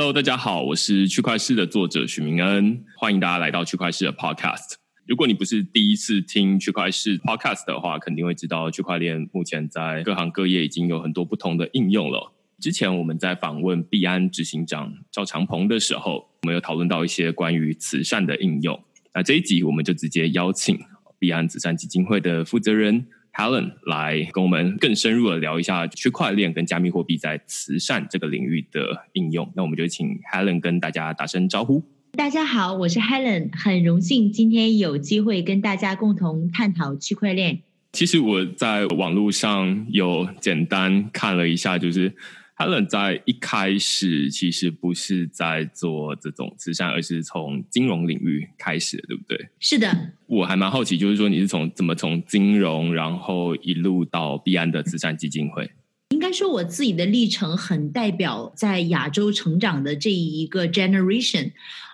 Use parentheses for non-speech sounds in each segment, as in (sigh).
Hello，大家好，我是区块市的作者许明恩，欢迎大家来到区块市的 Podcast。如果你不是第一次听区块市 Podcast 的话，肯定会知道区块链目前在各行各业已经有很多不同的应用了。之前我们在访问币安执行长赵长鹏的时候，我们有讨论到一些关于慈善的应用。那这一集我们就直接邀请币安慈善基金会的负责人。Helen 来跟我们更深入的聊一下区块链跟加密货币在慈善这个领域的应用。那我们就请 Helen 跟大家打声招呼。大家好，我是 Helen，很荣幸今天有机会跟大家共同探讨区块链。其实我在网络上有简单看了一下，就是。Helen 在一开始其实不是在做这种慈善，而是从金融领域开始的，对不对？是的，我还蛮好奇，就是说你是从怎么从金融，然后一路到币安的慈善基金会？应该说我自己的历程很代表在亚洲成长的这一个 generation。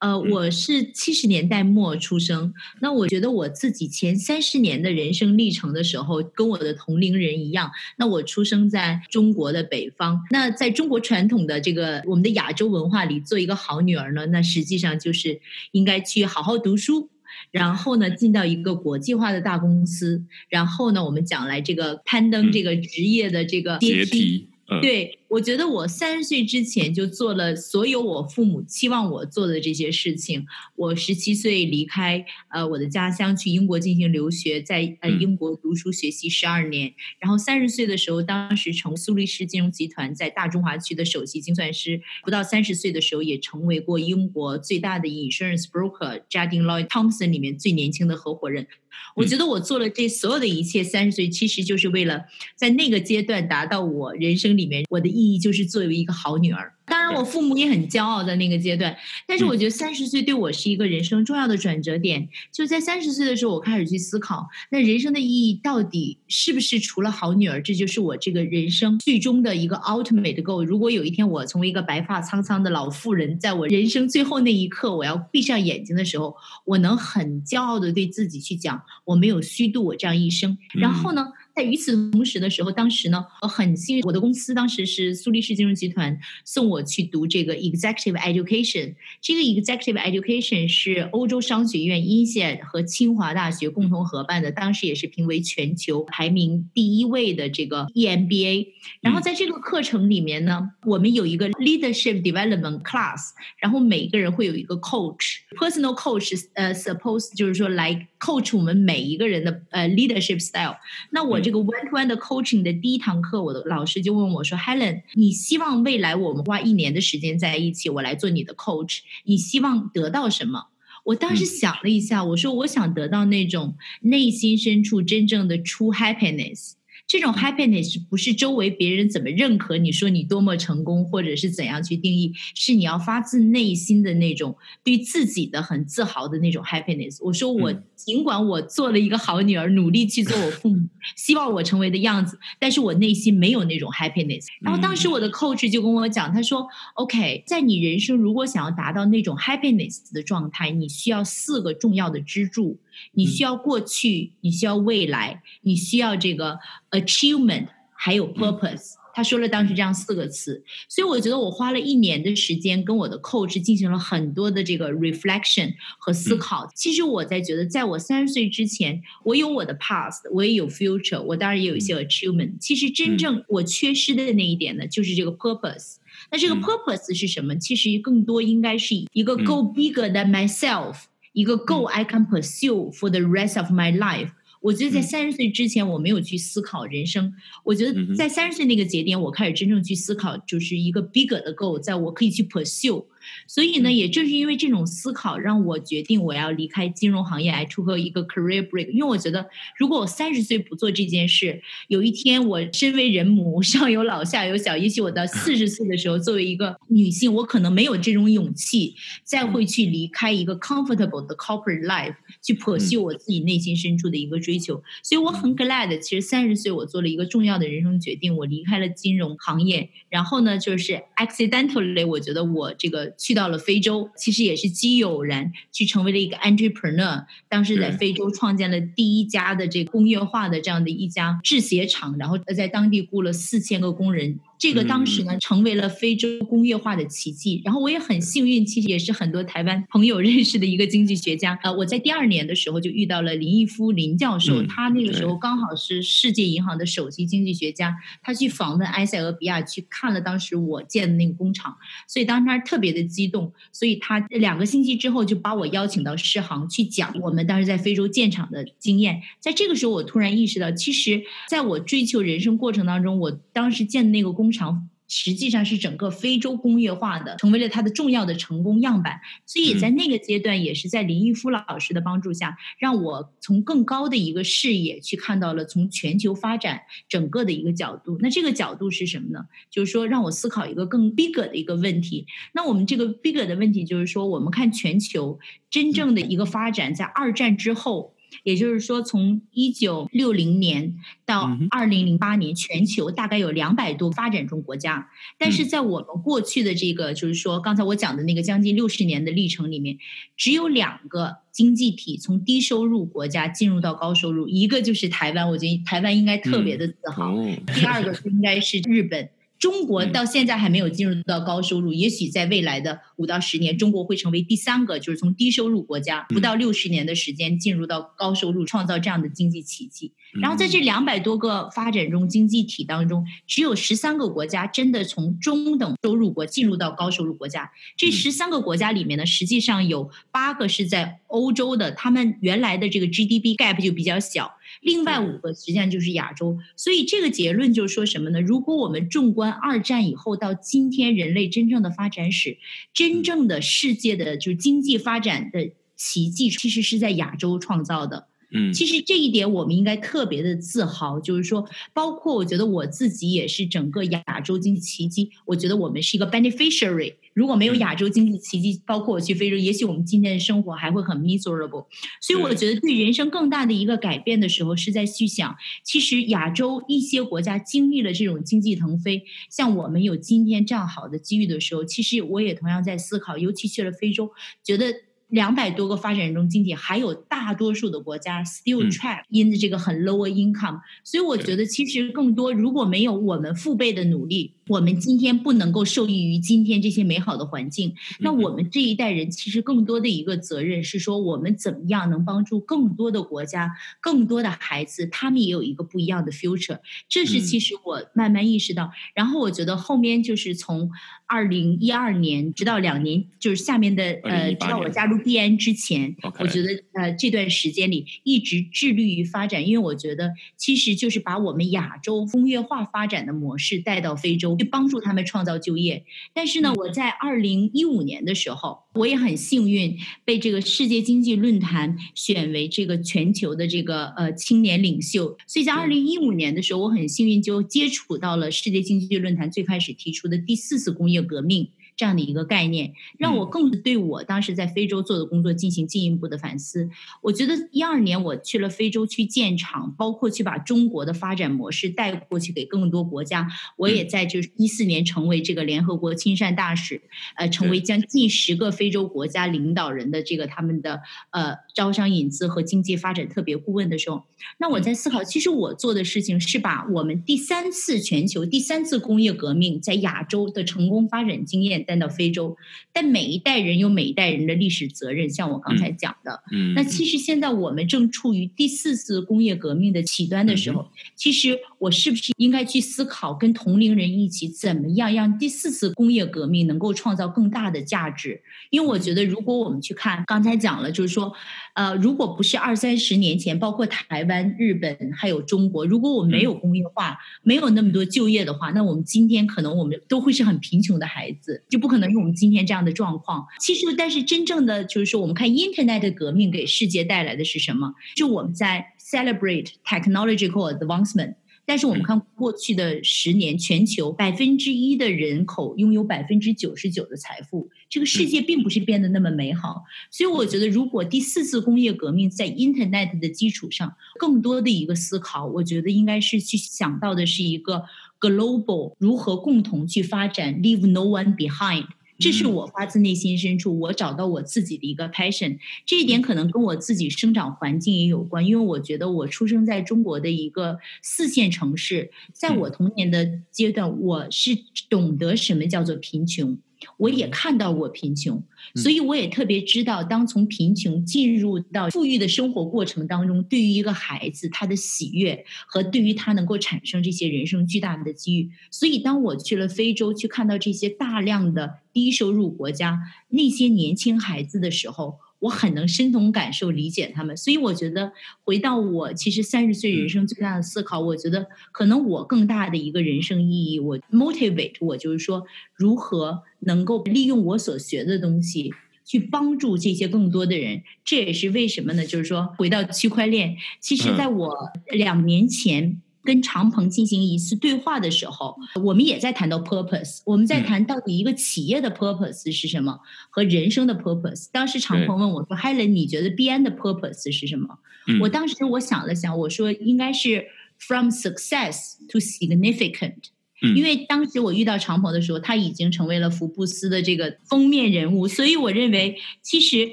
呃，我是七十年代末出生，那我觉得我自己前三十年的人生历程的时候，跟我的同龄人一样。那我出生在中国的北方，那在中国传统的这个我们的亚洲文化里，做一个好女儿呢，那实际上就是应该去好好读书，然后呢进到一个国际化的大公司，然后呢我们讲来这个攀登这个职业的这个阶梯。对，我觉得我三十岁之前就做了所有我父母期望我做的这些事情。我十七岁离开呃我的家乡去英国进行留学，在呃英国读书学习十二年。然后三十岁的时候，当时成苏黎世金融集团在大中华区的首席精算师。不到三十岁的时候，也成为过英国最大的 insurance broker Jardine Lloyd Thompson 里面最年轻的合伙人。我觉得我做了这所有的一切，三十岁其实就是为了在那个阶段达到我人生里面我的意义，就是作为一个好女儿。当然，我父母也很骄傲在那个阶段。但是，我觉得三十岁对我是一个人生重要的转折点。就在三十岁的时候，我开始去思考，那人生的意义到底是不是除了好女儿？这就是我这个人生最终的一个 ultimate goal。如果有一天我成为一个白发苍苍的老妇人，在我人生最后那一刻，我要闭上眼睛的时候，我能很骄傲的对自己去讲，我没有虚度我这样一生。然后呢？在与此同时的时候，当时呢，我很幸运，我的公司当时是苏黎世金融集团送我去读这个 executive education。这个 executive education 是欧洲商学院英线和清华大学共同合办的，当时也是评为全球排名第一位的这个 EMBA。然后在这个课程里面呢，我们有一个 leadership development class，然后每个人会有一个 coach，personal coach，呃，suppose 就是说来 coach 我们每一个人的呃 leadership style。那我。这个 one to one 的 coaching 的第一堂课，我的老师就问我说：“Helen，你希望未来我们花一年的时间在一起，我来做你的 coach，你希望得到什么？”我当时想了一下，我说：“我想得到那种内心深处真正的 true happiness。”这种 happiness 不是周围别人怎么认可你说你多么成功，或者是怎样去定义，是你要发自内心的那种对自己的很自豪的那种 happiness。我说我尽管我做了一个好女儿，努力去做我父母希望我成为的样子，但是我内心没有那种 happiness。然后当时我的 coach 就跟我讲，他说：“OK，在你人生如果想要达到那种 happiness 的状态，你需要四个重要的支柱。”你需要过去，你需要未来，你需要这个 achievement，还有 purpose。他说了当时这样四个词，所以我觉得我花了一年的时间跟我的 coach 进行了很多的这个 reflection 和思考。其实我在觉得，在我三十岁之前，我有我的 past，我也有 future，我当然也有一些 achievement。其实真正我缺失的那一点呢，就是这个 purpose。那这个 purpose 是什么？其实更多应该是一个 go bigger than myself。一个 goal I can pursue for the rest of my life。我觉得在三十岁之前，我没有去思考人生。我觉得在三十岁那个节点，我开始真正去思考，就是一个 bigger 的 goal，在我可以去 pursue。所以呢，也正是因为这种思考，让我决定我要离开金融行业来出个一个 career break。因为我觉得，如果我三十岁不做这件事，有一天我身为人母，(laughs) 上有老下有小，也许我到四十岁的时候，作为一个女性，我可能没有这种勇气，再会去离开一个 comfortable 的 corporate life，去 pursue 我自己内心深处的一个追求。所以我很 glad，其实三十岁我做了一个重要的人生决定，我离开了金融行业。然后呢，就是 accidentally，我觉得我这个。去到了非洲，其实也是机遇偶然，去成为了一个 entrepreneur。当时在非洲创建了第一家的这个工业化的这样的一家制鞋厂，然后在当地雇了四千个工人。这个当时呢，成为了非洲工业化的奇迹。然后我也很幸运，其实也是很多台湾朋友 (laughs) 认识的一个经济学家。呃，我在第二年的时候就遇到了林毅夫林教授，他那个时候刚好是世界银行的首席经济学家，他去访问埃塞俄比亚，去看了当时我建的那个工厂，所以当时他特别的激动，所以他两个星期之后就把我邀请到世行去讲我们当时在非洲建厂的经验。在这个时候，我突然意识到，其实在我追求人生过程当中，我当时建的那个工。工厂实际上是整个非洲工业化的，成为了它的重要的成功样板。所以在那个阶段，也是在林毅夫老师的帮助下，让我从更高的一个视野去看到了从全球发展整个的一个角度。那这个角度是什么呢？就是说让我思考一个更 bigger 的一个问题。那我们这个 bigger 的问题就是说，我们看全球真正的一个发展，在二战之后。也就是说，从一九六零年到二零零八年，全球大概有两百多发展中国家。但是在我们过去的这个，就是说刚才我讲的那个将近六十年的历程里面，只有两个经济体从低收入国家进入到高收入，一个就是台湾，我觉得台湾应该特别的自豪。第二个应该是日本。中国到现在还没有进入到高收入，也许在未来的五到十年，中国会成为第三个，就是从低收入国家不到六十年的时间进入到高收入，创造这样的经济奇迹。然后在这两百多个发展中经济体当中，只有十三个国家真的从中等收入国进入到高收入国家。这十三个国家里面呢，实际上有八个是在欧洲的，他们原来的这个 GDP gap 就比较小。另外五个实际上就是亚洲，所以这个结论就是说什么呢？如果我们纵观二战以后到今天人类真正的发展史，真正的世界的就是经济发展的奇迹，其实是在亚洲创造的。嗯，其实这一点我们应该特别的自豪，就是说，包括我觉得我自己也是整个亚洲经济奇迹，我觉得我们是一个 beneficiary。如果没有亚洲经济奇迹，包括我去非洲，也许我们今天的生活还会很 miserable。所以我觉得对人生更大的一个改变的时候，是在去想，其实亚洲一些国家经历了这种经济腾飞，像我们有今天这样好的机遇的时候，其实我也同样在思考，尤其去了非洲，觉得。两百多个发展中经济，还有大多数的国家 still trap in 这个很 lower income，所以我觉得其实更多如果没有我们父辈的努力，我们今天不能够受益于今天这些美好的环境。那我们这一代人其实更多的一个责任是说，我们怎么样能帮助更多的国家、更多的孩子，他们也有一个不一样的 future。这是其实我慢慢意识到，然后我觉得后面就是从二零一二年直到两年，就是下面的呃，直到我加入。闭安之前，我觉得呃这段时间里一直致力于发展，因为我觉得其实就是把我们亚洲工业化发展的模式带到非洲，去帮助他们创造就业。但是呢，我在二零一五年的时候，我也很幸运被这个世界经济论坛选为这个全球的这个呃青年领袖。所以在二零一五年的时候，我很幸运就接触到了世界经济论坛最开始提出的第四次工业革命。这样的一个概念，让我更对我当时在非洲做的工作进行进一步的反思。我觉得一二年我去了非洲去建厂，包括去把中国的发展模式带过去给更多国家。我也在就是一四年成为这个联合国亲善大使，呃，成为将近十个非洲国家领导人的这个他们的呃招商引资和经济发展特别顾问的时候，那我在思考，其实我做的事情是把我们第三次全球第三次工业革命在亚洲的成功发展经验。带到非洲，但每一代人有每一代人的历史责任，像我刚才讲的。嗯，那其实现在我们正处于第四次工业革命的起端的时候，其实我是不是应该去思考，跟同龄人一起，怎么样让第四次工业革命能够创造更大的价值？因为我觉得，如果我们去看刚才讲了，就是说，呃，如果不是二三十年前，包括台湾、日本还有中国，如果我们没有工业化，没有那么多就业的话，那我们今天可能我们都会是很贫穷的孩子。就不可能有我们今天这样的状况。其实，但是真正的就是说，我们看 Internet 革命给世界带来的是什么？就我们在 celebrate technological advancement，但是我们看过去的十年，全球百分之一的人口拥有百分之九十九的财富，这个世界并不是变得那么美好。所以，我觉得如果第四次工业革命在 Internet 的基础上，更多的一个思考，我觉得应该是去想到的是一个。Global 如何共同去发展？Leave no one behind 这是我发自内心深处，我找到我自己的一个 passion。这一点可能跟我自己生长环境也有关，因为我觉得我出生在中国的一个四线城市，在我童年的阶段，我是懂得什么叫做贫穷。我也看到过贫穷，所以我也特别知道，当从贫穷进入到富裕的生活过程当中，对于一个孩子他的喜悦和对于他能够产生这些人生巨大的机遇。所以，当我去了非洲，去看到这些大量的低收入国家那些年轻孩子的时候。我很能深同感受、理解他们，所以我觉得回到我其实三十岁人生最大的思考，我觉得可能我更大的一个人生意义，我 motivate 我就是说如何能够利用我所学的东西去帮助这些更多的人。这也是为什么呢？就是说回到区块链，其实在我两年前。跟长鹏进行一次对话的时候，我们也在谈到 purpose，我们在谈到底一个企业的 purpose 是什么和人生的 purpose。当时长鹏问我说：“Helen，你觉得 B N 的 purpose 是什么？”我当时我想了想，我说应该是 from success to significant。因为当时我遇到长鹏的时候，他已经成为了福布斯的这个封面人物，所以我认为其实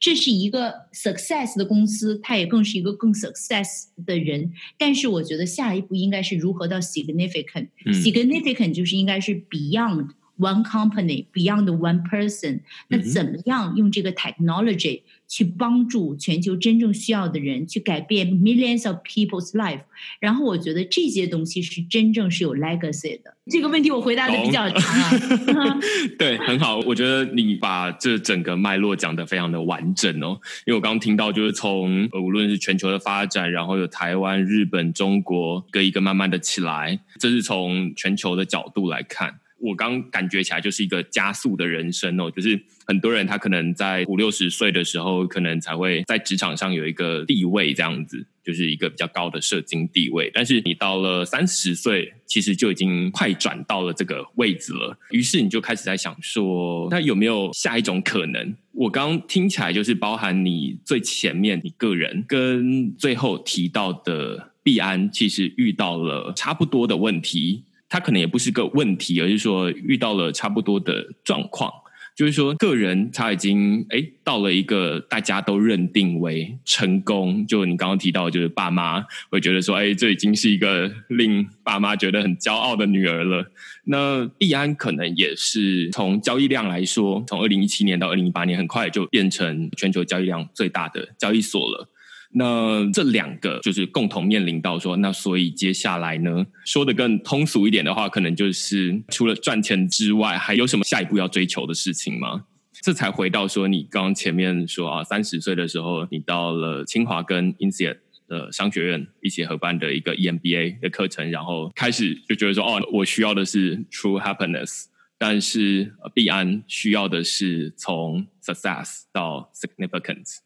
这是一个 success 的公司，他也更是一个更 success 的人。但是我觉得下一步应该是如何到 significant，significant 就是应该是 beyond one company，beyond one person。那怎么样用这个 technology？去帮助全球真正需要的人，去改变 millions of people's life。然后我觉得这些东西是真正是有 legacy 的。这个问题我回答的比较长啊。(laughs) 对，很好。我觉得你把这整个脉络讲的非常的完整哦。因为我刚刚听到，就是从无论是全球的发展，然后有台湾、日本、中国，一个一个慢慢的起来，这是从全球的角度来看。我刚感觉起来就是一个加速的人生哦，就是很多人他可能在五六十岁的时候，可能才会在职场上有一个地位，这样子就是一个比较高的社经地位。但是你到了三十岁，其实就已经快转到了这个位置了。于是你就开始在想说，那有没有下一种可能？我刚听起来就是包含你最前面你个人跟最后提到的币安，其实遇到了差不多的问题。他可能也不是个问题，而是说遇到了差不多的状况，就是说个人他已经哎到了一个大家都认定为成功，就你刚刚提到，就是爸妈会觉得说，哎，这已经是一个令爸妈觉得很骄傲的女儿了。那币安可能也是从交易量来说，从二零一七年到二零一八年，很快就变成全球交易量最大的交易所了。那这两个就是共同面临到说，那所以接下来呢，说的更通俗一点的话，可能就是除了赚钱之外，还有什么下一步要追求的事情吗？这才回到说，你刚刚前面说啊，三十岁的时候，你到了清华跟 INSEAD 的商学院一起合办的一个 EMBA 的课程，然后开始就觉得说，哦，我需要的是 True Happiness，但是必安需要的是从 Success 到 Significance。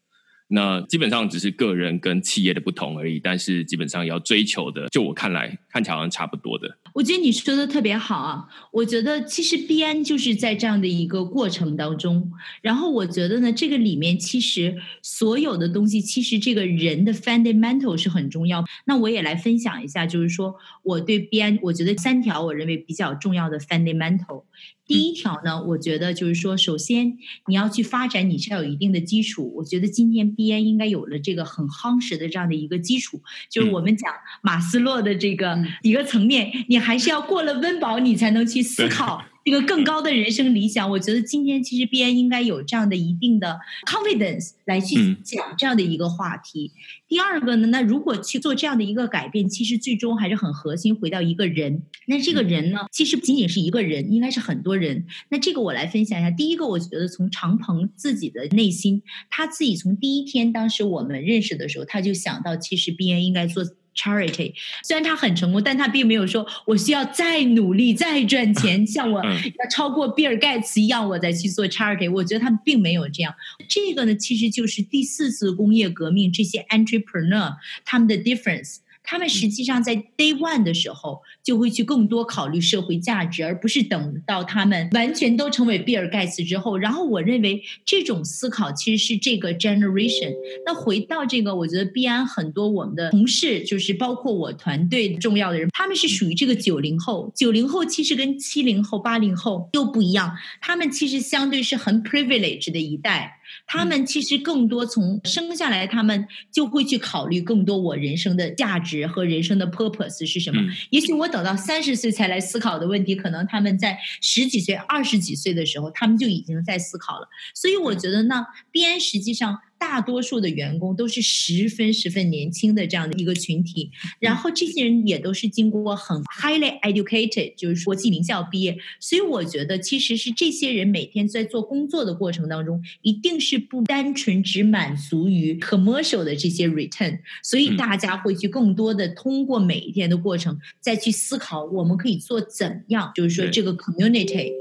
那基本上只是个人跟企业的不同而已，但是基本上要追求的，就我看来，看起来好像差不多的。我觉得你说的特别好啊！我觉得其实 B N 就是在这样的一个过程当中，然后我觉得呢，这个里面其实所有的东西，其实这个人的 fundamental 是很重要。那我也来分享一下，就是说我对 B N，我觉得三条我认为比较重要的 fundamental。第一条呢，我觉得就是说，首先你要去发展，你是要有一定的基础。我觉得今天 B N 应该有了这个很夯实的这样的一个基础，就是我们讲马斯洛的这个一个层面，你还是要过了温饱，你才能去思考。这个更高的人生理想，我觉得今天其实 B N 应该有这样的一定的 confidence 来去讲这样的一个话题。第二个呢，那如果去做这样的一个改变，其实最终还是很核心，回到一个人。那这个人呢，其实不仅仅是一个人，应该是很多人。那这个我来分享一下。第一个，我觉得从长鹏自己的内心，他自己从第一天当时我们认识的时候，他就想到，其实 B N 应该做。Charity，虽然他很成功，但他并没有说我需要再努力、再赚钱，(laughs) 像我要超过比尔盖茨一样，我再去做 Charity。我觉得他并没有这样。这个呢，其实就是第四次工业革命这些 Entrepreneur 他们的 difference。他们实际上在 day one 的时候就会去更多考虑社会价值，而不是等到他们完全都成为比尔盖茨之后。然后我认为这种思考其实是这个 generation。那回到这个，我觉得必安很多我们的同事，就是包括我团队重要的人，他们是属于这个九零后。九零后其实跟七零后、八零后又不一样，他们其实相对是很 privilege 的一代。他们其实更多从生下来，他们就会去考虑更多我人生的价值和人生的 purpose 是什么。也许我等到三十岁才来思考的问题，可能他们在十几岁、二十几岁的时候，他们就已经在思考了。所以我觉得呢，编实际上。大多数的员工都是十分十分年轻的这样的一个群体，然后这些人也都是经过很 highly educated，就是国际名校毕业，所以我觉得其实是这些人每天在做工作的过程当中，一定是不单纯只满足于 commercial 的这些 return，所以大家会去更多的通过每一天的过程再去思考，我们可以做怎样，就是说这个 community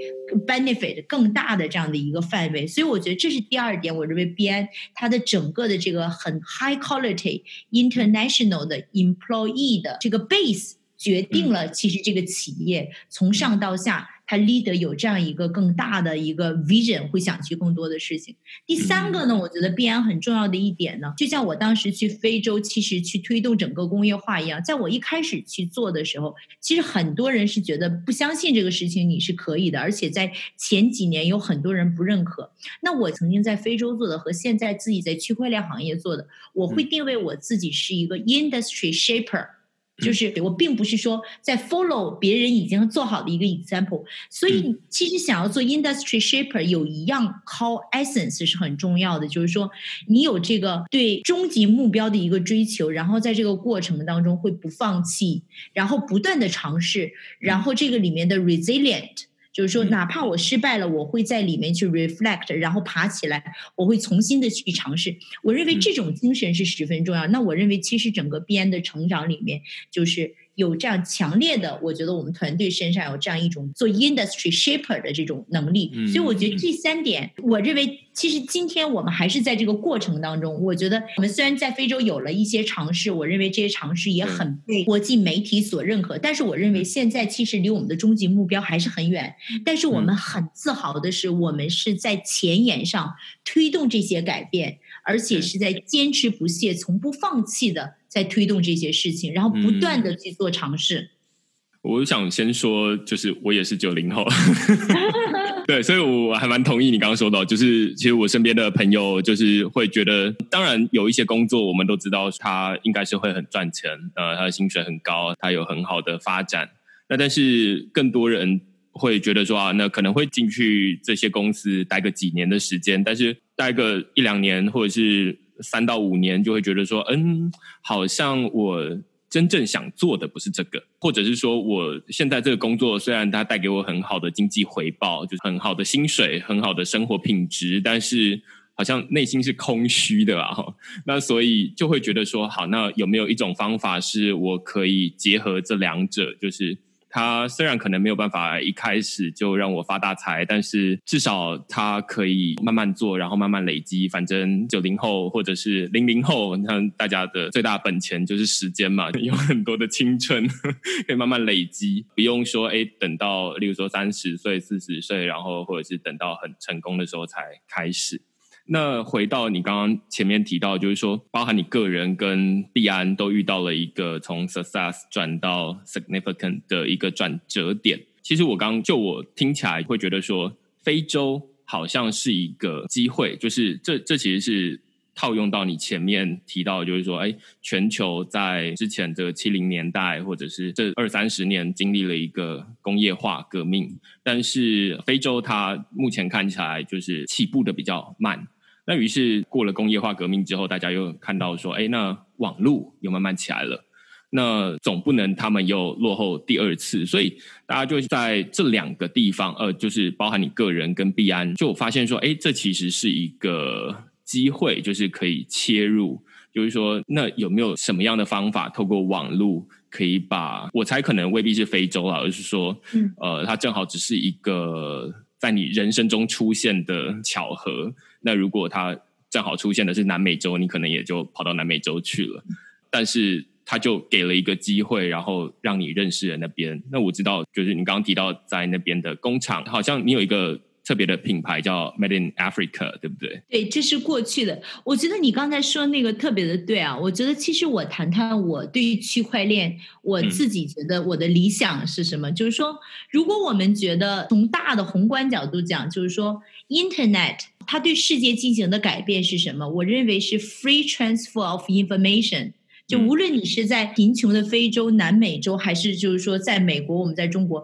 benefit 更大的这样的一个范围，所以我觉得这是第二点，我认为 BN 它。的整个的这个很 high quality international 的 employee 的这个 base 决定了，其实这个企业从上到下。他 leader 有这样一个更大的一个 vision，会想去更多的事情。第三个呢，我觉得必然很重要的一点呢，就像我当时去非洲，其实去推动整个工业化一样，在我一开始去做的时候，其实很多人是觉得不相信这个事情你是可以的，而且在前几年有很多人不认可。那我曾经在非洲做的和现在自己在区块链行业做的，我会定位我自己是一个 industry shaper。就是我并不是说在 follow 别人已经做好的一个 example，所以其实想要做 industry shaper 有一样 call essence 是很重要的，就是说你有这个对终极目标的一个追求，然后在这个过程当中会不放弃，然后不断的尝试，然后这个里面的 resilient。就是说，哪怕我失败了，我会在里面去 reflect，然后爬起来，我会重新的去尝试。我认为这种精神是十分重要。那我认为，其实整个编的成长里面，就是。有这样强烈的，我觉得我们团队身上有这样一种做 industry shaper 的这种能力，所以我觉得这三点，我认为其实今天我们还是在这个过程当中。我觉得我们虽然在非洲有了一些尝试，我认为这些尝试也很被国际媒体所认可，但是我认为现在其实离我们的终极目标还是很远。但是我们很自豪的是，我们是在前沿上推动这些改变，而且是在坚持不懈、从不放弃的。在推动这些事情，然后不断的去做尝试。我想先说，就是我也是九零后，(laughs) 对，所以我还蛮同意你刚刚说的，就是其实我身边的朋友就是会觉得，当然有一些工作我们都知道，他应该是会很赚钱，呃，他的薪水很高，他有很好的发展。那但是更多人会觉得说啊，那可能会进去这些公司待个几年的时间，但是待个一两年或者是。三到五年就会觉得说，嗯，好像我真正想做的不是这个，或者是说我现在这个工作虽然它带给我很好的经济回报，就是很好的薪水、很好的生活品质，但是好像内心是空虚的啊。那所以就会觉得说，好，那有没有一种方法是我可以结合这两者，就是。他虽然可能没有办法一开始就让我发大财，但是至少他可以慢慢做，然后慢慢累积。反正九零后或者是零零后，那大家的最大本钱就是时间嘛，(laughs) 有很多的青春 (laughs) 可以慢慢累积，不用说哎等到例如说三十岁、四十岁，然后或者是等到很成功的时候才开始。那回到你刚刚前面提到，就是说，包含你个人跟利安都遇到了一个从 success 转到 significant 的一个转折点。其实我刚就我听起来会觉得说，非洲好像是一个机会，就是这这其实是套用到你前面提到，就是说，哎，全球在之前的七零年代或者是这二三十年经历了一个工业化革命，但是非洲它目前看起来就是起步的比较慢。那于是过了工业化革命之后，大家又看到说，哎，那网络又慢慢起来了。那总不能他们又落后第二次，所以大家就在这两个地方，呃，就是包含你个人跟币安，就发现说，哎，这其实是一个机会，就是可以切入。就是说，那有没有什么样的方法，透过网络可以把我猜可能未必是非洲啊，而是说，呃，它正好只是一个在你人生中出现的巧合。那如果它正好出现的是南美洲，你可能也就跑到南美洲去了。但是他就给了一个机会，然后让你认识了那边。那我知道，就是你刚刚提到在那边的工厂，好像你有一个特别的品牌叫 Made in Africa，对不对？对，这是过去的。我觉得你刚才说那个特别的对啊。我觉得其实我谈谈我对于区块链，我自己觉得我的理想是什么？就是说，如果我们觉得从大的宏观角度讲，就是说，Internet 它对世界进行的改变是什么？我认为是 Free Transfer of Information。就无论你是在贫穷的非洲、南美洲，还是就是说在美国，我们在中国，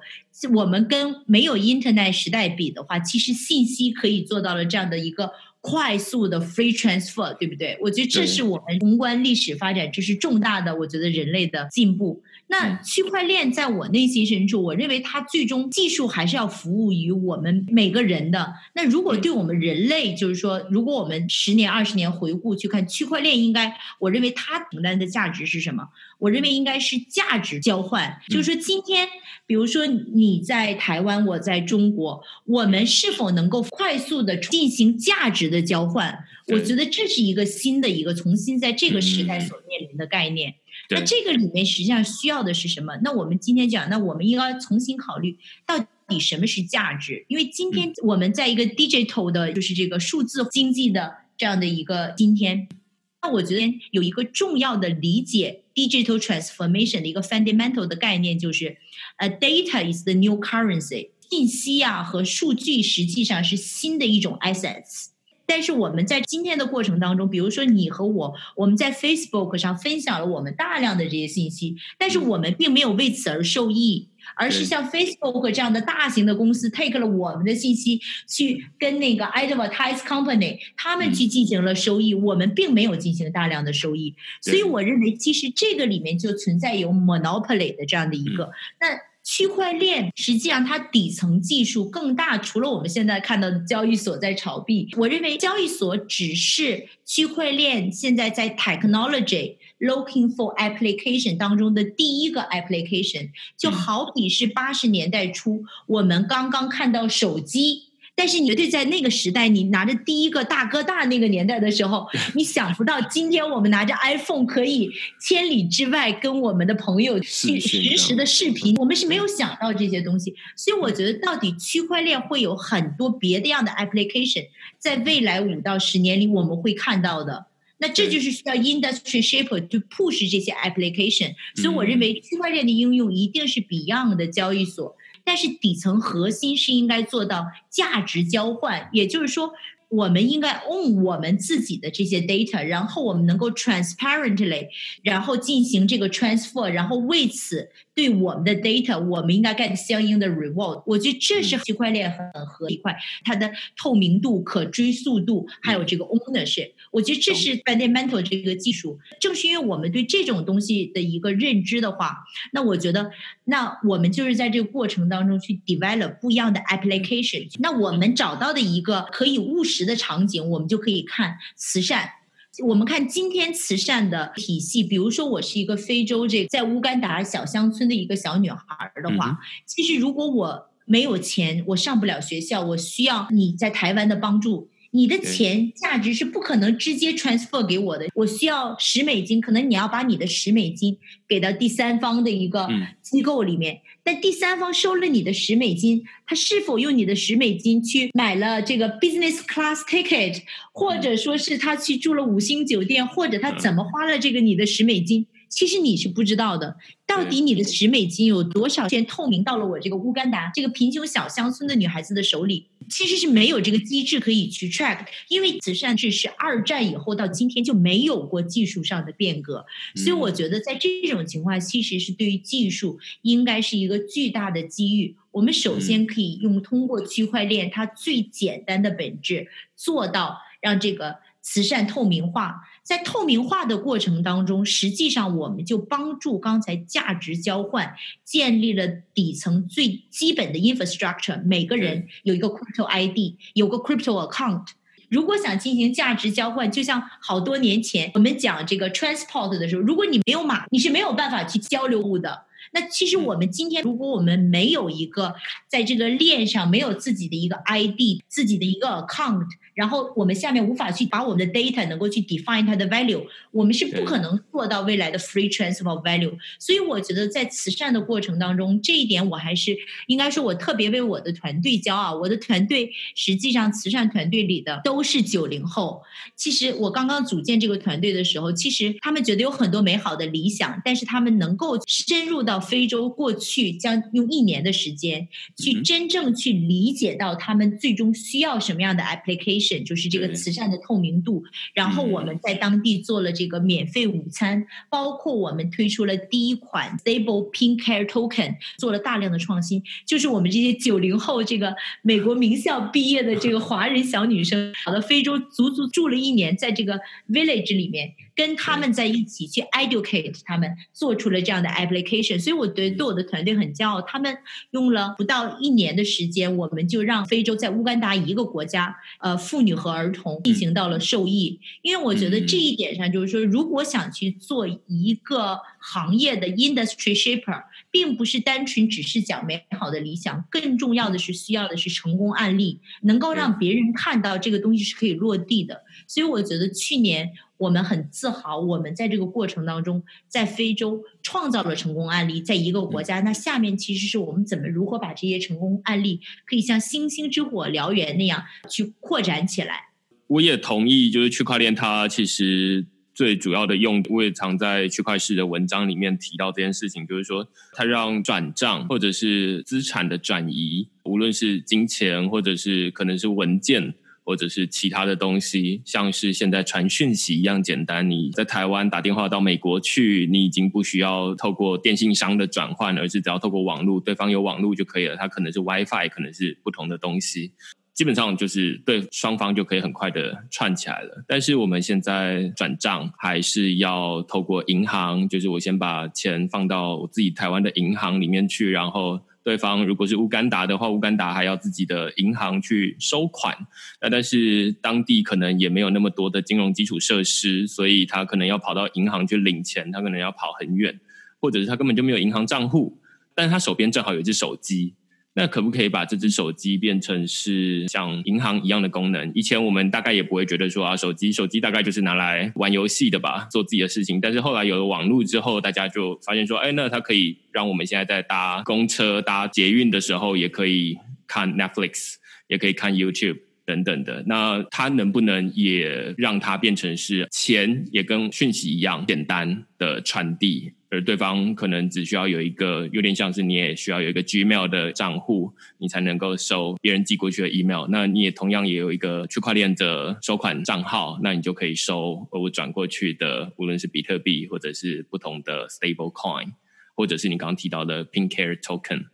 我们跟没有 Internet 时代比的话，其实信息可以做到了这样的一个快速的 free transfer，对不对？我觉得这是我们宏观历史发展，这是重大的，我觉得人类的进步。那区块链在我内心深处，我认为它最终技术还是要服务于我们每个人的。那如果对我们人类，就是说，如果我们十年、二十年回顾去看区块链，应该我认为它承担的价值是什么？我认为应该是价值交换。就是说，今天，比如说你在台湾，我在中国，我们是否能够快速的进行价值的交换？我觉得这是一个新的一个重新在这个时代所面临的概念。那这个里面实际上需要的是什么？那我们今天讲，那我们应该重新考虑到底什么是价值？因为今天我们在一个 digital 的，就是这个数字经济的这样的一个今天，那我觉得有一个重要的理解 digital transformation 的一个 fundamental 的概念，就是呃，data is the new currency，信息啊和数据实际上是新的一种 assets。但是我们在今天的过程当中，比如说你和我，我们在 Facebook 上分享了我们大量的这些信息，但是我们并没有为此而受益，而是像 Facebook 这样的大型的公司 take 了我们的信息，去跟那个 advertise company 他们去进行了收益，我们并没有进行大量的收益，所以我认为其实这个里面就存在有 monopoly 的这样的一个那。区块链实际上它底层技术更大，除了我们现在看到的交易所在炒币，我认为交易所只是区块链现在在 technology looking for application 当中的第一个 application，就好比是八十年代初我们刚刚看到手机。但是，绝对在那个时代，你拿着第一个大哥大那个年代的时候，(laughs) 你想不到今天我们拿着 iPhone 可以千里之外跟我们的朋友去实时的视频，我们是没有想到这些东西。所以，我觉得到底区块链会有很多别的样的 application，在未来五到十年里我们会看到的。那这就是需要 industry shaper to push 这些 application。所以，我认为区块链的应用一定是 Beyond 的交易所。但是底层核心是应该做到价值交换，也就是说。我们应该 own 我们自己的这些 data，然后我们能够 transparently，然后进行这个 transfer，然后为此对我们的 data，我们应该 get 相应的 reward。我觉得这是区块链很合一块，它的透明度、可追溯度，还有这个 ownership，我觉得这是 fundamental 这个技术。正是因为我们对这种东西的一个认知的话，那我觉得，那我们就是在这个过程当中去 develop 不一样的 application。那我们找到的一个可以务实。实的场景，我们就可以看慈善。我们看今天慈善的体系，比如说我是一个非洲这在乌干达小乡村的一个小女孩的话，其实如果我没有钱，我上不了学校，我需要你在台湾的帮助。你的钱价值是不可能直接 transfer 给我的，我需要十美金，可能你要把你的十美金给到第三方的一个机构里面，但第三方收了你的十美金，他是否用你的十美金去买了这个 business class ticket，或者说是他去住了五星酒店，或者他怎么花了这个你的十美金？其实你是不知道的，到底你的十美金有多少钱透明到了我这个乌干达这个贫穷小乡村的女孩子的手里？其实是没有这个机制可以去 track，因为慈善制是二战以后到今天就没有过技术上的变革，所以我觉得在这种情况，其实是对于技术应该是一个巨大的机遇。我们首先可以用通过区块链它最简单的本质做到让这个。慈善透明化，在透明化的过程当中，实际上我们就帮助刚才价值交换建立了底层最基本的 infrastructure。每个人有一个 crypto ID，有个 crypto account。如果想进行价值交换，就像好多年前我们讲这个 transport 的时候，如果你没有码，你是没有办法去交流物的。那其实我们今天，如果我们没有一个在这个链上没有自己的一个 ID，自己的一个 account，然后我们下面无法去把我们的 data 能够去 define 它的 value，我们是不可能做到未来的 free transfer of value。所以我觉得在慈善的过程当中，这一点我还是应该说，我特别为我的团队骄傲。我的团队实际上慈善团队里的都是九零后。其实我刚刚组建这个团队的时候，其实他们觉得有很多美好的理想，但是他们能够深入到非洲，过去将用一年的时间去真正去理解到他们最终需要什么样的 application，就是这个慈善的透明度。然后我们在当地做了这个免费午餐，包括我们推出了第一款 Stable Pink Care Token，做了大量的创新。就是我们这些九零后这个美国名校毕业的这个华人小女生，跑到非洲足足住了一年，在这个 village 里面。跟他们在一起去 educate 他们，做出了这样的 application，所以我对对我的团队很骄傲。他们用了不到一年的时间，我们就让非洲在乌干达一个国家，呃，妇女和儿童进行到了受益。因为我觉得这一点上，就是说，如果想去做一个行业的 industry shaper，并不是单纯只是讲美好的理想，更重要的是需要的是成功案例，能够让别人看到这个东西是可以落地的。所以我觉得去年。我们很自豪，我们在这个过程当中，在非洲创造了成功案例，在一个国家。那下面其实是我们怎么如何把这些成功案例，可以像星星之火燎原那样去扩展起来。我也同意，就是区块链它其实最主要的用，我也常在区块市的文章里面提到这件事情，就是说它让转账或者是资产的转移，无论是金钱或者是可能是文件。或者是其他的东西，像是现在传讯息一样简单。你在台湾打电话到美国去，你已经不需要透过电信商的转换，而是只要透过网络，对方有网络就可以了。它可能是 WiFi，可能是不同的东西，基本上就是对双方就可以很快的串起来了。但是我们现在转账还是要透过银行，就是我先把钱放到我自己台湾的银行里面去，然后。对方如果是乌干达的话，乌干达还要自己的银行去收款。那但是当地可能也没有那么多的金融基础设施，所以他可能要跑到银行去领钱，他可能要跑很远，或者是他根本就没有银行账户，但是他手边正好有一只手机。那可不可以把这只手机变成是像银行一样的功能？以前我们大概也不会觉得说啊，手机手机大概就是拿来玩游戏的吧，做自己的事情。但是后来有了网络之后，大家就发现说，哎，那它可以让我们现在在搭公车、搭捷运的时候，也可以看 Netflix，也可以看 YouTube 等等的。那它能不能也让它变成是钱，也跟讯息一样简单的传递？而对方可能只需要有一个，有点像是你也需要有一个 Gmail 的账户，你才能够收别人寄过去的 email。那你也同样也有一个区块链的收款账号，那你就可以收我转过去的，无论是比特币或者是不同的 stable coin，或者是你刚刚提到的 Pink Care Token。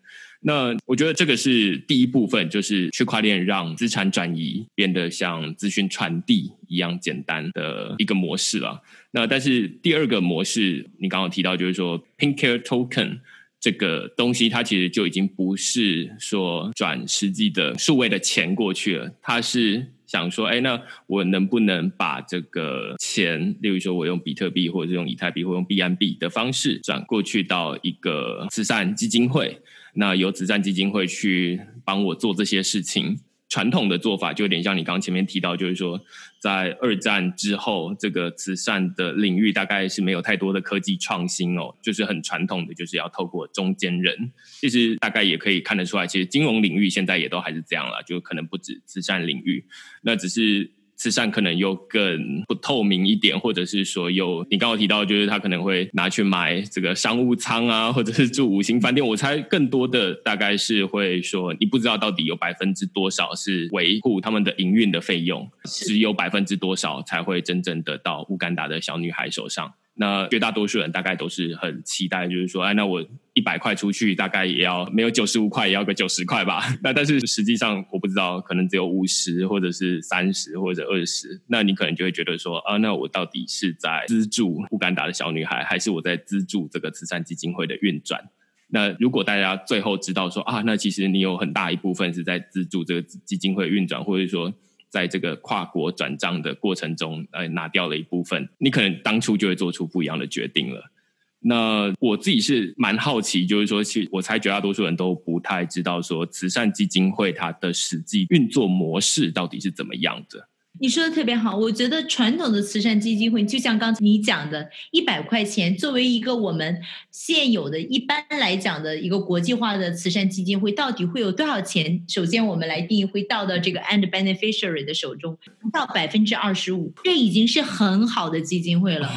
那我觉得这个是第一部分，就是区块链让资产转移变得像资讯传递一样简单的一个模式了。那但是第二个模式，你刚刚提到，就是说 Pink Care Token 这个东西，它其实就已经不是说转实际的数位的钱过去了，它是想说，哎，那我能不能把这个钱，例如说我用比特币或者是用以太币或用 BNB 的方式转过去到一个慈善基金会？那由慈善基金会去帮我做这些事情。传统的做法就有点像你刚刚前面提到，就是说，在二战之后，这个慈善的领域大概是没有太多的科技创新哦，就是很传统的，就是要透过中间人。其实大概也可以看得出来，其实金融领域现在也都还是这样了，就可能不止慈善领域，那只是。慈善可能又更不透明一点，或者是说有你刚刚提到，就是他可能会拿去买这个商务舱啊，或者是住五星饭店。我猜更多的大概是会说，你不知道到底有百分之多少是维护他们的营运的费用，只有百分之多少才会真正的到乌干达的小女孩手上。那绝大多数人大概都是很期待，就是说，哎，那我一百块出去，大概也要没有九十五块，也要个九十块吧。(laughs) 那但是实际上，我不知道，可能只有五十，或者是三十，或者二十。那你可能就会觉得说，啊，那我到底是在资助乌干达的小女孩，还是我在资助这个慈善基金会的运转？那如果大家最后知道说，啊，那其实你有很大一部分是在资助这个基金会运转，或者说。在这个跨国转账的过程中，呃，拿掉了一部分，你可能当初就会做出不一样的决定了。那我自己是蛮好奇，就是说，其实我猜绝大多数人都不太知道，说慈善基金会它的实际运作模式到底是怎么样的。你说的特别好，我觉得传统的慈善基金会，就像刚才你讲的，一百块钱作为一个我们现有的一般来讲的一个国际化的慈善基金会，到底会有多少钱？首先，我们来定义会到到这个 end beneficiary 的手中，不到百分之二十五，这已经是很好的基金会了。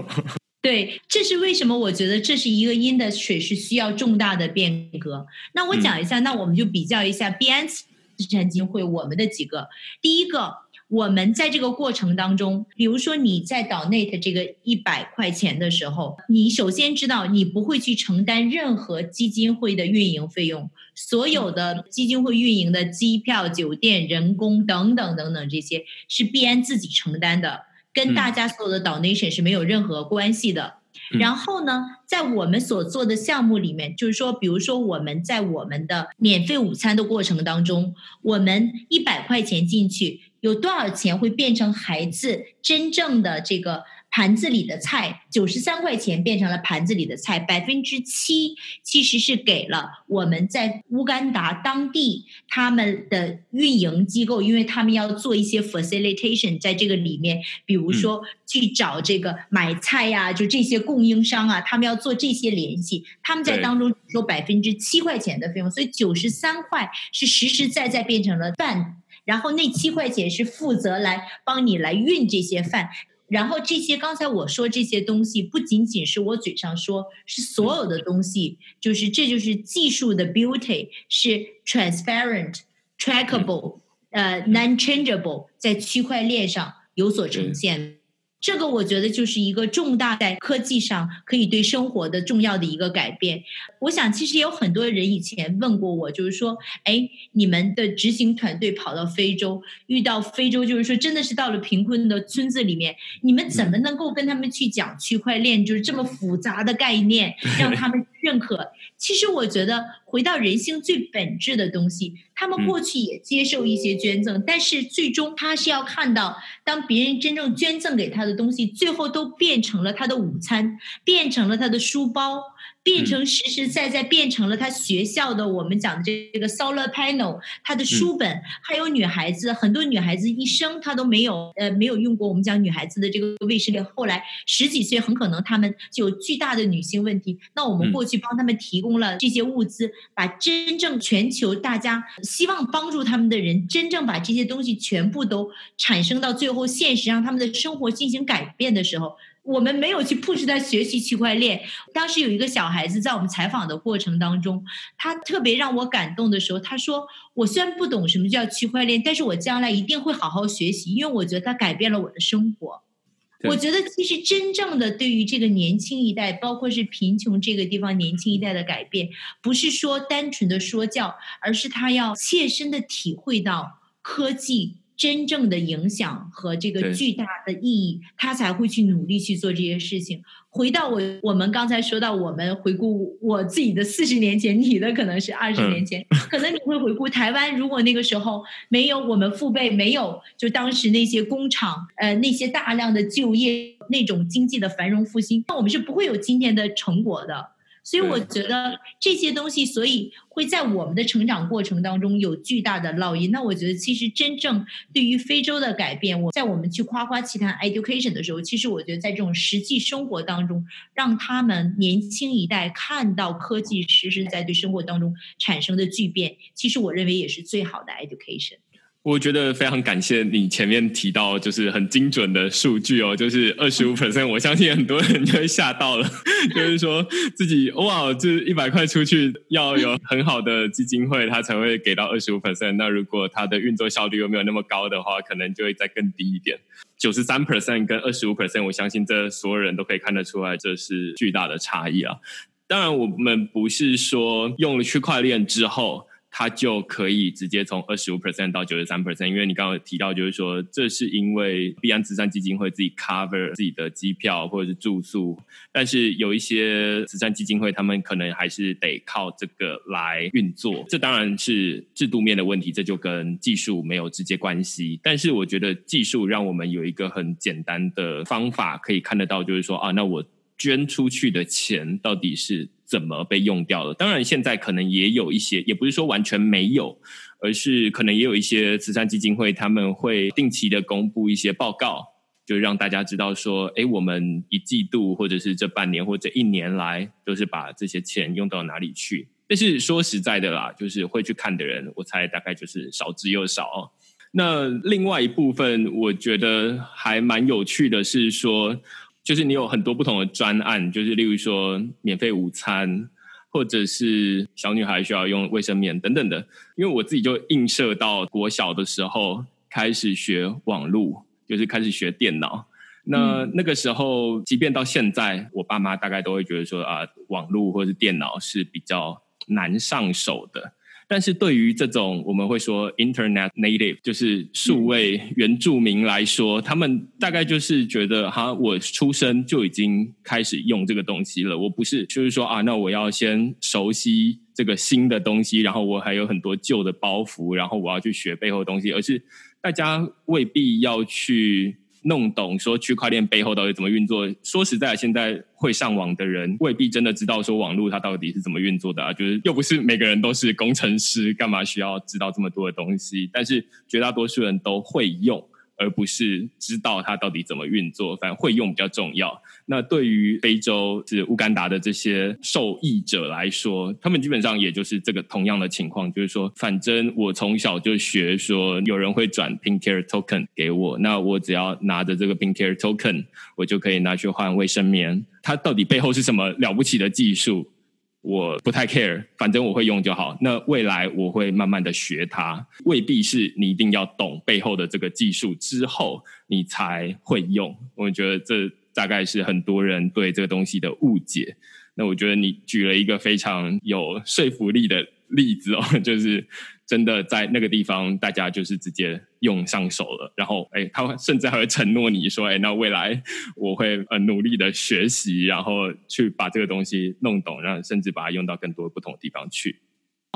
(laughs) 对，这是为什么？我觉得这是一个 industry 是需要重大的变革。那我讲一下，那我们就比较一下 B N 慈善基金会我们的几个，第一个。我们在这个过程当中，比如说你在岛内的这个一百块钱的时候，你首先知道你不会去承担任何基金会的运营费用，所有的基金会运营的机票、酒店、人工等等等等这些是必然自己承担的，跟大家所有的岛内省是没有任何关系的。然后呢，在我们所做的项目里面，就是说，比如说我们在我们的免费午餐的过程当中，我们一百块钱进去。有多少钱会变成孩子真正的这个盘子里的菜？九十三块钱变成了盘子里的菜，百分之七其实是给了我们在乌干达当地他们的运营机构，因为他们要做一些 facilitation 在这个里面，比如说去找这个买菜呀，就这些供应商啊，他们要做这些联系，他们在当中收百分之七块钱的费用，所以九十三块是实实在在变成了饭。然后那七块钱是负责来帮你来运这些饭，然后这些刚才我说这些东西不仅仅是我嘴上说，是所有的东西，就是这就是技术的 beauty，是 transparent、trackable、呃 non-changeable，在区块链上有所呈现。这个我觉得就是一个重大在科技上可以对生活的重要的一个改变。我想其实也有很多人以前问过我，就是说，哎，你们的执行团队跑到非洲，遇到非洲，就是说真的是到了贫困的村子里面，你们怎么能够跟他们去讲区块链，就是这么复杂的概念，让他们认可？其实我觉得。回到人性最本质的东西，他们过去也接受一些捐赠，但是最终他是要看到，当别人真正捐赠给他的东西，最后都变成了他的午餐，变成了他的书包。变成实实在在变成了他学校的我们讲的这个 solar panel，他的书本，还有女孩子，很多女孩子一生她都没有呃没有用过我们讲女孩子的这个卫生巾，后来十几岁很可能她们就有巨大的女性问题，那我们过去帮他们提供了这些物资，把真正全球大家希望帮助他们的人，真正把这些东西全部都产生到最后现实，让他们的生活进行改变的时候。我们没有去 push 他学习区块链。当时有一个小孩子在我们采访的过程当中，他特别让我感动的时候，他说：“我虽然不懂什么叫区块链，但是我将来一定会好好学习，因为我觉得它改变了我的生活。”我觉得其实真正的对于这个年轻一代，包括是贫穷这个地方年轻一代的改变，不是说单纯的说教，而是他要切身的体会到科技。真正的影响和这个巨大的意义，他才会去努力去做这些事情。回到我，我们刚才说到，我们回顾我自己的四十年前，你的可能是二十年前，可能你会回顾台湾。如果那个时候没有我们父辈，没有就当时那些工厂，呃，那些大量的就业，那种经济的繁荣复兴，那我们是不会有今天的成果的。所以我觉得这些东西，所以会在我们的成长过程当中有巨大的烙印。那我觉得，其实真正对于非洲的改变，我在我们去夸夸其谈 education 的时候，其实我觉得在这种实际生活当中，让他们年轻一代看到科技实实在对生活当中产生的巨变，其实我认为也是最好的 education。我觉得非常感谢你前面提到就是很精准的数据哦，就是二十五 percent，我相信很多人就会吓到了，(laughs) 就是说自己哇，这一百块出去要有很好的基金会，它才会给到二十五 percent。那如果它的运作效率又没有那么高的话，可能就会再更低一点。九十三 percent 跟二十五 percent，我相信这所有人都可以看得出来，这是巨大的差异啊。当然，我们不是说用了区块链之后。它就可以直接从二十五 percent 到九十三 percent，因为你刚刚提到，就是说这是因为必安慈善基金会自己 cover 自己的机票或者是住宿，但是有一些慈善基金会，他们可能还是得靠这个来运作。这当然是制度面的问题，这就跟技术没有直接关系。但是我觉得技术让我们有一个很简单的方法可以看得到，就是说啊，那我。捐出去的钱到底是怎么被用掉了。当然，现在可能也有一些，也不是说完全没有，而是可能也有一些慈善基金会，他们会定期的公布一些报告，就让大家知道说，哎，我们一季度或者是这半年或者一年来，都是把这些钱用到哪里去。但是说实在的啦，就是会去看的人，我猜大概就是少之又少。那另外一部分，我觉得还蛮有趣的是说，就是你有很多不同的专案，就是例如说免费午餐，或者是小女孩需要用卫生棉等等的。因为我自己就映射到国小的时候开始学网络，就是开始学电脑。那那个时候，即便到现在，我爸妈大概都会觉得说啊，网络或者是电脑是比较难上手的。但是对于这种我们会说 Internet native，就是数位原住民来说，他们大概就是觉得哈，我出生就已经开始用这个东西了。我不是就是说啊，那我要先熟悉这个新的东西，然后我还有很多旧的包袱，然后我要去学背后的东西，而是大家未必要去。弄懂说区块链背后到底怎么运作？说实在，现在会上网的人未必真的知道说网络它到底是怎么运作的啊！就是又不是每个人都是工程师，干嘛需要知道这么多的东西？但是绝大多数人都会用。而不是知道它到底怎么运作，反正会用比较重要。那对于非洲是乌干达的这些受益者来说，他们基本上也就是这个同样的情况，就是说，反正我从小就学说，有人会转 Pink Care Token 给我，那我只要拿着这个 Pink Care Token，我就可以拿去换卫生棉。它到底背后是什么了不起的技术？我不太 care，反正我会用就好。那未来我会慢慢的学它，未必是你一定要懂背后的这个技术之后你才会用。我觉得这大概是很多人对这个东西的误解。那我觉得你举了一个非常有说服力的例子哦，(laughs) 就是。真的在那个地方，大家就是直接用上手了。然后，哎，他甚至还会承诺你说：“ (laughs) 哎，那未来我会呃努力的学习，然后去把这个东西弄懂，然后甚至把它用到更多不同的地方去。”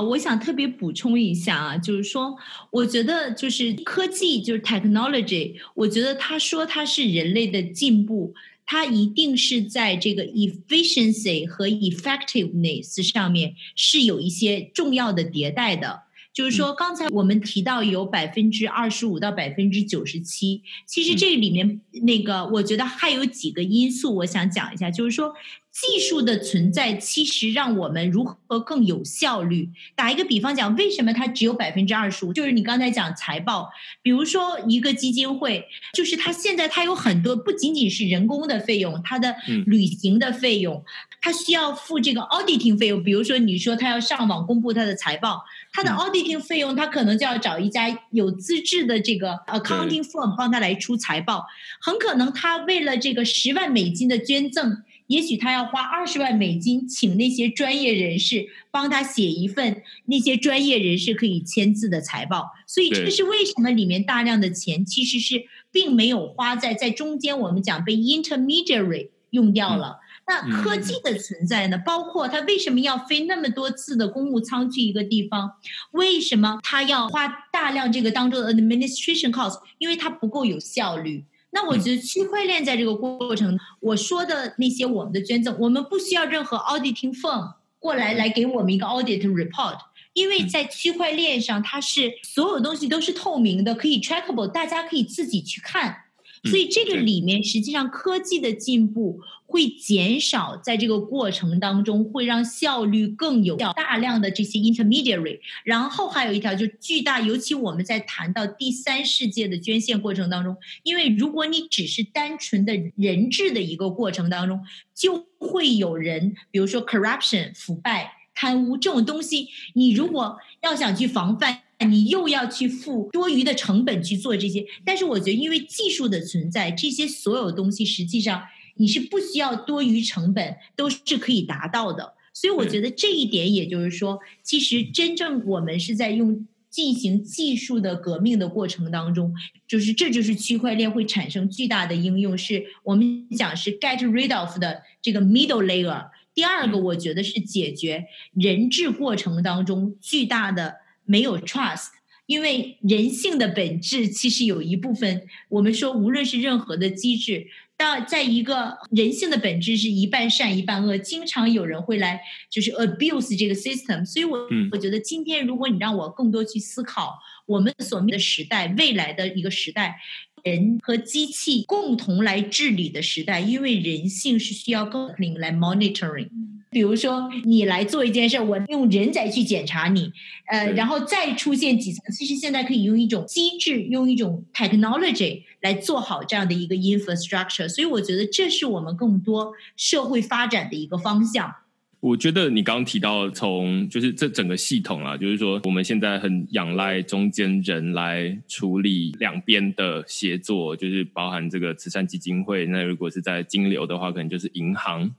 我想特别补充一下啊，就是说，我觉得就是科技，就是 technology，我觉得他说它是人类的进步，它一定是在这个 efficiency 和 effectiveness 上面是有一些重要的迭代的。就是说，刚才我们提到有百分之二十五到百分之九十七，其实这里面那个，我觉得还有几个因素，我想讲一下，就是说。技术的存在其实让我们如何更有效率。打一个比方讲，为什么它只有百分之二十五？就是你刚才讲财报，比如说一个基金会，就是它现在它有很多不仅仅是人工的费用，它的旅行的费用，它需要付这个 auditing 费用。比如说你说它要上网公布它的财报，它的 auditing 费用，他可能就要找一家有资质的这个 accounting firm 帮他来出财报。很可能他为了这个十万美金的捐赠。也许他要花二十万美金，请那些专业人士帮他写一份那些专业人士可以签字的财报。所以这是为什么里面大量的钱其实是并没有花在在中间，我们讲被 intermediary 用掉了。那科技的存在呢？包括它为什么要飞那么多次的公务舱去一个地方？为什么它要花大量这个当中的 administration cost？因为它不够有效率。那我觉得区块链在这个过程，我说的那些我们的捐赠，我们不需要任何 auditing firm 过来来给我们一个 audit report，因为在区块链上，它是所有东西都是透明的，可以 trackable，大家可以自己去看。所以这个里面实际上科技的进步会减少，在这个过程当中会让效率更有大量的这些 intermediary，然后还有一条就巨大，尤其我们在谈到第三世界的捐献过程当中，因为如果你只是单纯的人质的一个过程当中，就会有人，比如说 corruption 腐败、贪污这种东西，你如果要想去防范。你又要去付多余的成本去做这些，但是我觉得，因为技术的存在，这些所有东西实际上你是不需要多余成本，都是可以达到的。所以我觉得这一点，也就是说，其实真正我们是在用进行技术的革命的过程当中，就是这就是区块链会产生巨大的应用，是我们讲是 get rid of 的这个 middle layer。第二个，我觉得是解决人质过程当中巨大的。没有 trust，因为人性的本质其实有一部分，我们说无论是任何的机制，到在一个人性的本质是一半善一半恶，经常有人会来就是 abuse 这个 system。所以我我觉得今天如果你让我更多去思考我们所面的时代，未来的一个时代。人和机器共同来治理的时代，因为人性是需要更来 monitoring。比如说，你来做一件事，我用人再去检查你，呃，然后再出现几层。其实现在可以用一种机制，用一种 technology 来做好这样的一个 infrastructure。所以，我觉得这是我们更多社会发展的一个方向。我觉得你刚刚提到，从就是这整个系统啊，就是说我们现在很仰赖中间人来处理两边的协作，就是包含这个慈善基金会。那如果是在金流的话，可能就是银行。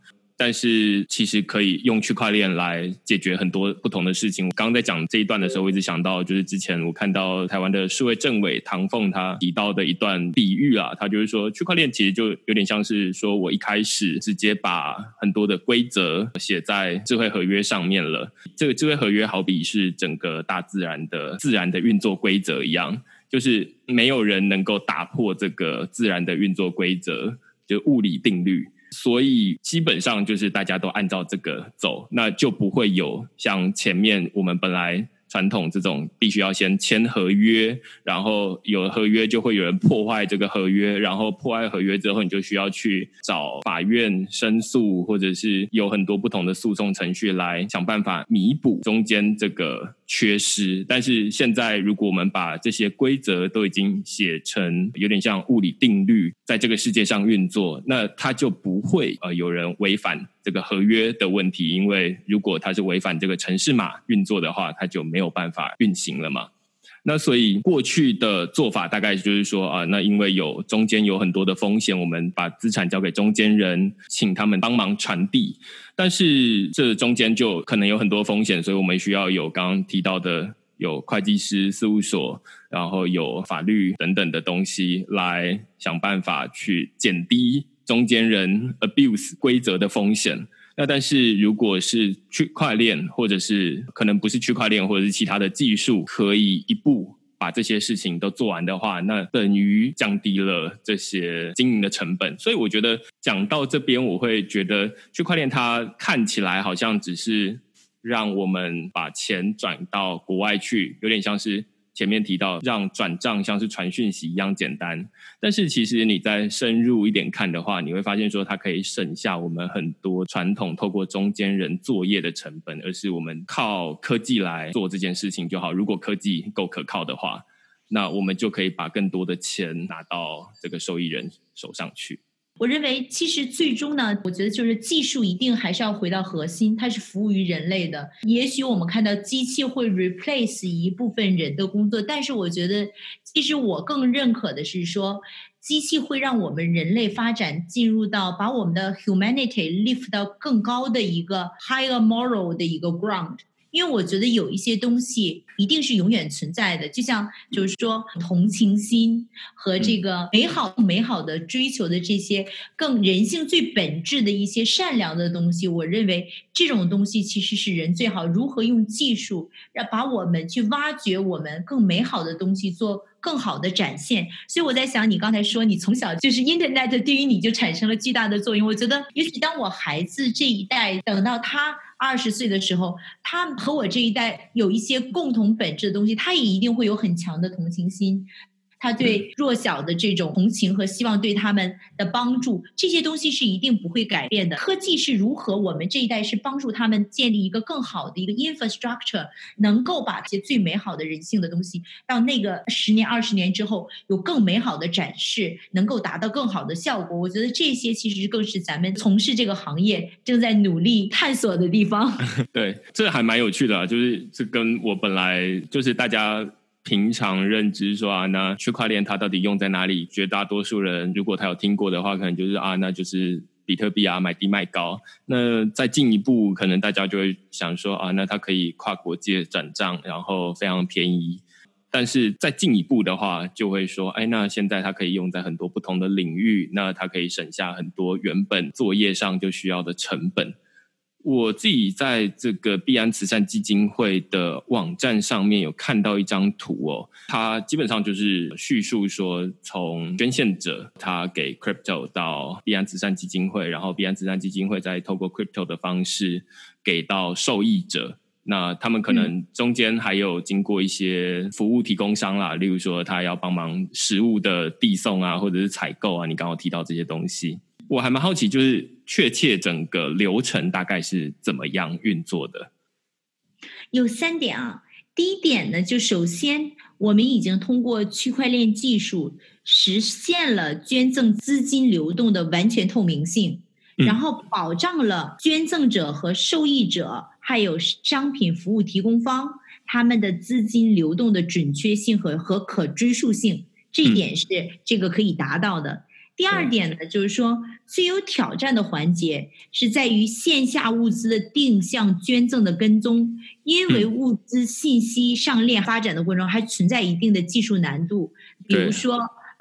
但是其实可以用区块链来解决很多不同的事情。我刚刚在讲这一段的时候，我一直想到，就是之前我看到台湾的数位政委唐凤他提到的一段比喻啊，他就是说，区块链其实就有点像是说我一开始直接把很多的规则写在智慧合约上面了。这个智慧合约好比是整个大自然的自然的运作规则一样，就是没有人能够打破这个自然的运作规则，就物理定律。所以基本上就是大家都按照这个走，那就不会有像前面我们本来。传统这种必须要先签合约，然后有合约就会有人破坏这个合约，然后破坏合约之后，你就需要去找法院申诉，或者是有很多不同的诉讼程序来想办法弥补中间这个缺失。但是现在，如果我们把这些规则都已经写成有点像物理定律，在这个世界上运作，那它就不会呃有人违反。这个合约的问题，因为如果它是违反这个城市码运作的话，它就没有办法运行了嘛。那所以过去的做法大概就是说啊，那因为有中间有很多的风险，我们把资产交给中间人，请他们帮忙传递。但是这中间就可能有很多风险，所以我们需要有刚刚提到的有会计师事务所，然后有法律等等的东西来想办法去减低。中间人 abuse 规则的风险，那但是如果是区块链，或者是可能不是区块链，或者是其他的技术，可以一步把这些事情都做完的话，那等于降低了这些经营的成本。所以我觉得讲到这边，我会觉得区块链它看起来好像只是让我们把钱转到国外去，有点像是。前面提到让转账像是传讯息一样简单，但是其实你再深入一点看的话，你会发现说它可以省下我们很多传统透过中间人作业的成本，而是我们靠科技来做这件事情就好。如果科技够可靠的话，那我们就可以把更多的钱拿到这个受益人手上去。我认为，其实最终呢，我觉得就是技术一定还是要回到核心，它是服务于人类的。也许我们看到机器会 replace 一部分人的工作，但是我觉得，其实我更认可的是说，机器会让我们人类发展进入到把我们的 humanity lift 到更高的一个 higher moral 的一个 ground。因为我觉得有一些东西一定是永远存在的，就像就是说同情心和这个美好美好的追求的这些更人性最本质的一些善良的东西，我认为这种东西其实是人最好如何用技术让把我们去挖掘我们更美好的东西做更好的展现。所以我在想，你刚才说你从小就是 Internet 对于你就产生了巨大的作用，我觉得也许当我孩子这一代等到他。二十岁的时候，他和我这一代有一些共同本质的东西，他也一定会有很强的同情心。他对弱小的这种同情和希望对他们的帮助，这些东西是一定不会改变的。科技是如何，我们这一代是帮助他们建立一个更好的一个 infrastructure，能够把这些最美好的人性的东西，到那个十年、二十年之后有更美好的展示，能够达到更好的效果。我觉得这些其实更是咱们从事这个行业正在努力探索的地方。(laughs) 对，这还蛮有趣的啊，就是这跟我本来就是大家。平常认知说啊，那区块链它到底用在哪里？绝大多数人如果他有听过的话，可能就是啊，那就是比特币啊，买低卖高。那再进一步，可能大家就会想说啊，那它可以跨国界转账，然后非常便宜。但是再进一步的话，就会说，哎，那现在它可以用在很多不同的领域，那它可以省下很多原本作业上就需要的成本。我自己在这个币安慈善基金会的网站上面有看到一张图哦，它基本上就是叙述说，从捐献者他给 crypto 到币安慈善基金会，然后币安慈善基金会再透过 crypto 的方式给到受益者。那他们可能中间还有经过一些服务提供商啦，例如说他要帮忙食物的递送啊，或者是采购啊，你刚刚提到这些东西。我还蛮好奇，就是确切整个流程大概是怎么样运作的？有三点啊。第一点呢，就首先我们已经通过区块链技术实现了捐赠资金流动的完全透明性，然后保障了捐赠者和受益者还有商品服务提供方他们的资金流动的准确性和和可追溯性，这一点是这个可以达到的。第二点呢，就是说最有挑战的环节是在于线下物资的定向捐赠的跟踪，因为物资信息上链发展的过程中还存在一定的技术难度，比如说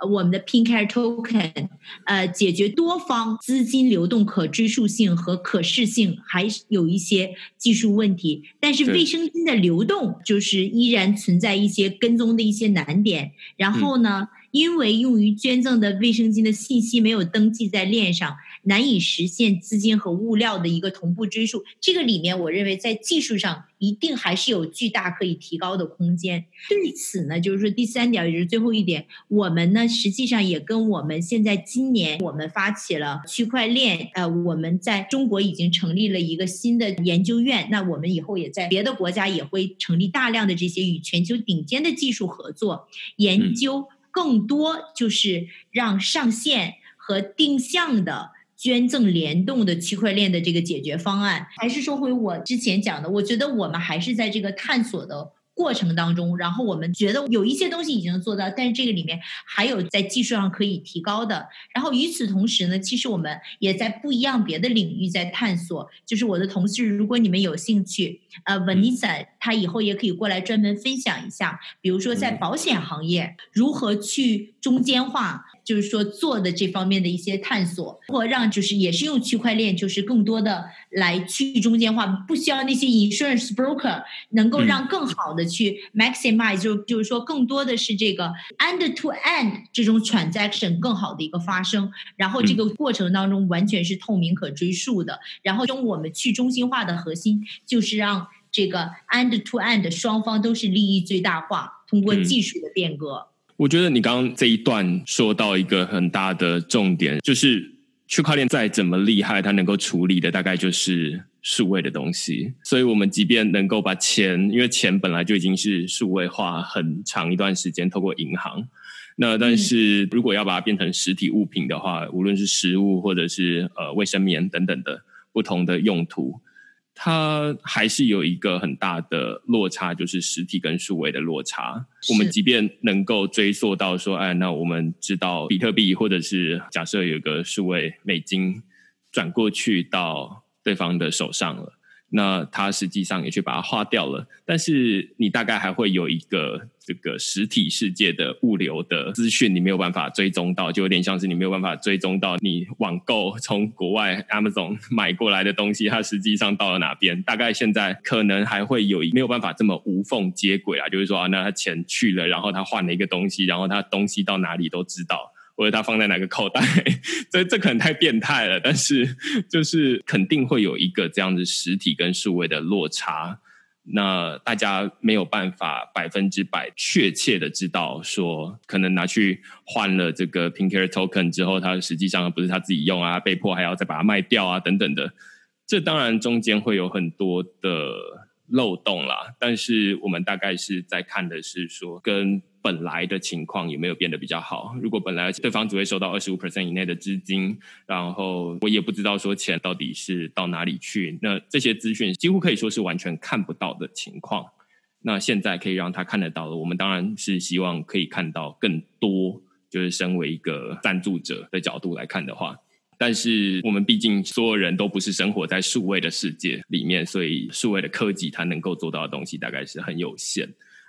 我们的 Pinkcare Token，呃，解决多方资金流动可追溯性和可视性还有一些技术问题，但是卫生巾的流动就是依然存在一些跟踪的一些难点，然后呢？因为用于捐赠的卫生巾的信息没有登记在链上，难以实现资金和物料的一个同步追溯。这个里面，我认为在技术上一定还是有巨大可以提高的空间。对此呢，就是说第三点，也就是最后一点，我们呢实际上也跟我们现在今年我们发起了区块链，呃，我们在中国已经成立了一个新的研究院，那我们以后也在别的国家也会成立大量的这些与全球顶尖的技术合作研究。更多就是让上线和定向的捐赠联动的区块链的这个解决方案，还是说回我之前讲的，我觉得我们还是在这个探索的。过程当中，然后我们觉得有一些东西已经做到，但是这个里面还有在技术上可以提高的。然后与此同时呢，其实我们也在不一样别的领域在探索。就是我的同事，如果你们有兴趣，呃，Vanessa 他以后也可以过来专门分享一下，比如说在保险行业如何去中间化。就是说做的这方面的一些探索，或让就是也是用区块链，就是更多的来去中间化，不需要那些 insurance broker，能够让更好的去 maximize，就就是说更多的是这个 end to end 这种 transaction 更好的一个发生，然后这个过程当中完全是透明可追溯的，然后用我们去中心化的核心就是让这个 end to end 双方都是利益最大化，通过技术的变革。我觉得你刚刚这一段说到一个很大的重点，就是区块链再怎么厉害，它能够处理的大概就是数位的东西。所以，我们即便能够把钱，因为钱本来就已经是数位化很长一段时间，透过银行，那但是如果要把它变成实体物品的话，无论是食物或者是呃卫生棉等等的不同的用途。它还是有一个很大的落差，就是实体跟数位的落差。我们即便能够追溯到说，哎，那我们知道比特币，或者是假设有个数位美金转过去到对方的手上了。那他实际上也去把它花掉了，但是你大概还会有一个这个实体世界的物流的资讯，你没有办法追踪到，就有点像是你没有办法追踪到你网购 (laughs) 从国外 Amazon 买过来的东西，它实际上到了哪边。大概现在可能还会有没有办法这么无缝接轨啊？就是说啊，那他钱去了，然后他换了一个东西，然后他东西到哪里都知道。或者他放在哪个口袋，(laughs) 这这可能太变态了。但是就是肯定会有一个这样子实体跟数位的落差，那大家没有办法百分之百确切的知道说，可能拿去换了这个 Pinker Token 之后，它实际上不是他自己用啊，被迫还要再把它卖掉啊，等等的。这当然中间会有很多的漏洞啦。但是我们大概是在看的是说跟。本来的情况有没有变得比较好？如果本来对方只会收到二十五 percent 以内的资金，然后我也不知道说钱到底是到哪里去，那这些资讯几乎可以说是完全看不到的情况。那现在可以让他看得到了，我们当然是希望可以看到更多。就是身为一个赞助者的角度来看的话，但是我们毕竟所有人都不是生活在数位的世界里面，所以数位的科技它能够做到的东西大概是很有限。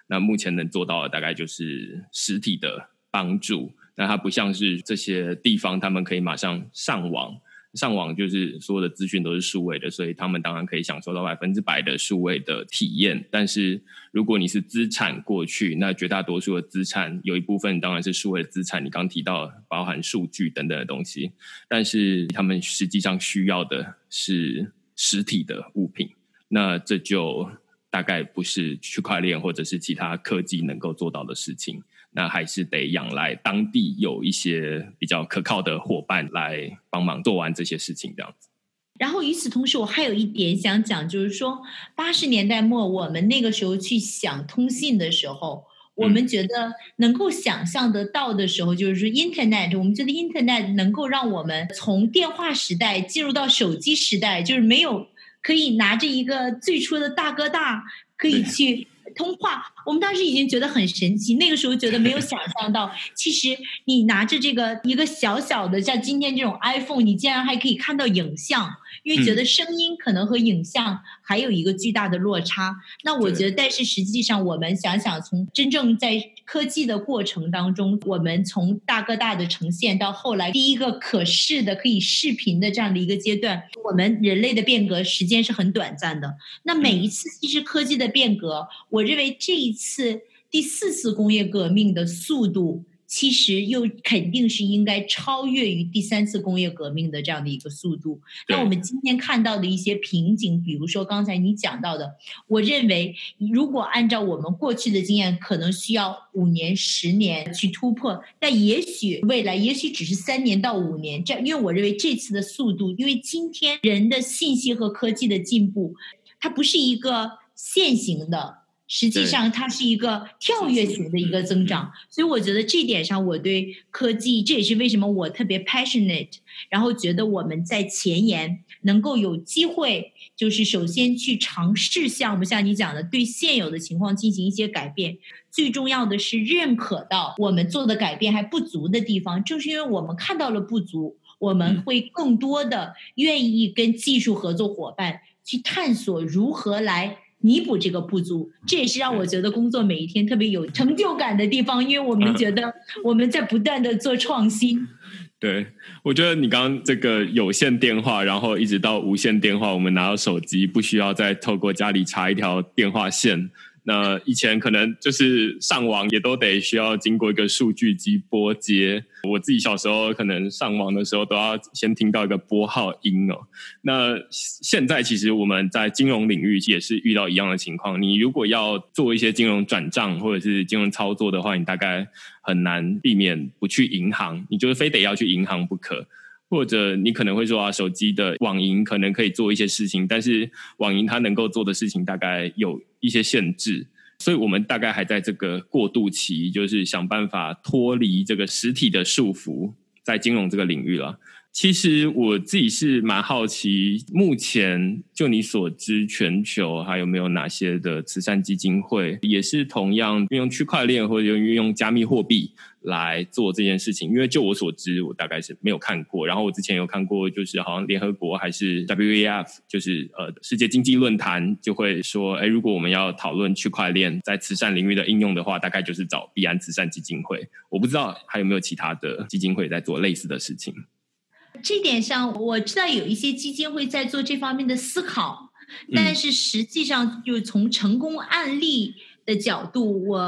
那目前能做到的大概就是实体的帮助，那它不像是这些地方，他们可以马上上网，上网就是所有的资讯都是数位的，所以他们当然可以享受到百分之百的数位的体验。但是如果你是资产过去，那绝大多数的资产有一部分当然是数位的资产，你刚提到包含数据等等的东西，但是他们实际上需要的是实体的物品，那这就大概不是区块链或者是其他科技能够做到的事情。那还是得仰赖当地有一些比较可靠的伙伴来帮忙做完这些事情，这样子。然后与此同时，我还有一点想讲，就是说八十年代末我们那个时候去想通信的时候，我们觉得能够想象得到的时候，就是说 Internet，我们觉得 Internet 能够让我们从电话时代进入到手机时代，就是没有可以拿着一个最初的大哥大可以去。通话，我们当时已经觉得很神奇。那个时候觉得没有想象到，其实你拿着这个一个小小的，像今天这种 iPhone，你竟然还可以看到影像。因为觉得声音可能和影像还有一个巨大的落差。那我觉得，但是实际上，我们想想，从真正在科技的过程当中，我们从大哥大的呈现到后来第一个可视的、可以视频的这样的一个阶段，我们人类的变革时间是很短暂的。那每一次其实科技的变革，我认为这一次第四次工业革命的速度。其实又肯定是应该超越于第三次工业革命的这样的一个速度。那我们今天看到的一些瓶颈，比如说刚才你讲到的，我认为如果按照我们过去的经验，可能需要五年、十年去突破，但也许未来也许只是三年到五年。这样，因为我认为这次的速度，因为今天人的信息和科技的进步，它不是一个线性的。实际上，它是一个跳跃型的一个增长，所以我觉得这点上，我对科技，这也是为什么我特别 passionate，然后觉得我们在前沿能够有机会，就是首先去尝试项目，像你讲的，对现有的情况进行一些改变。最重要的是认可到我们做的改变还不足的地方，正是因为我们看到了不足，我们会更多的愿意跟技术合作伙伴去探索如何来。弥补这个不足，这也是让我觉得工作每一天特别有成就感的地方，因为我们觉得我们在不断的做创新。(laughs) 对，我觉得你刚刚这个有线电话，然后一直到无线电话，我们拿到手机不需要再透过家里插一条电话线。那以前可能就是上网也都得需要经过一个数据机拨接。我自己小时候可能上网的时候都要先听到一个拨号音哦。那现在其实我们在金融领域也是遇到一样的情况。你如果要做一些金融转账或者是金融操作的话，你大概很难避免不去银行，你就是非得要去银行不可。或者你可能会说啊，手机的网银可能可以做一些事情，但是网银它能够做的事情大概有一些限制，所以我们大概还在这个过渡期，就是想办法脱离这个实体的束缚，在金融这个领域了。其实我自己是蛮好奇，目前就你所知，全球还有没有哪些的慈善基金会，也是同样运用区块链或者运用加密货币来做这件事情？因为就我所知，我大概是没有看过。然后我之前有看过，就是好像联合国还是 WEF，就是呃世界经济论坛就会说，哎，如果我们要讨论区块链在慈善领域的应用的话，大概就是找币安慈善基金会。我不知道还有没有其他的基金会在做类似的事情。这点上，我知道有一些基金会在做这方面的思考，但是实际上，就从成功案例的角度，我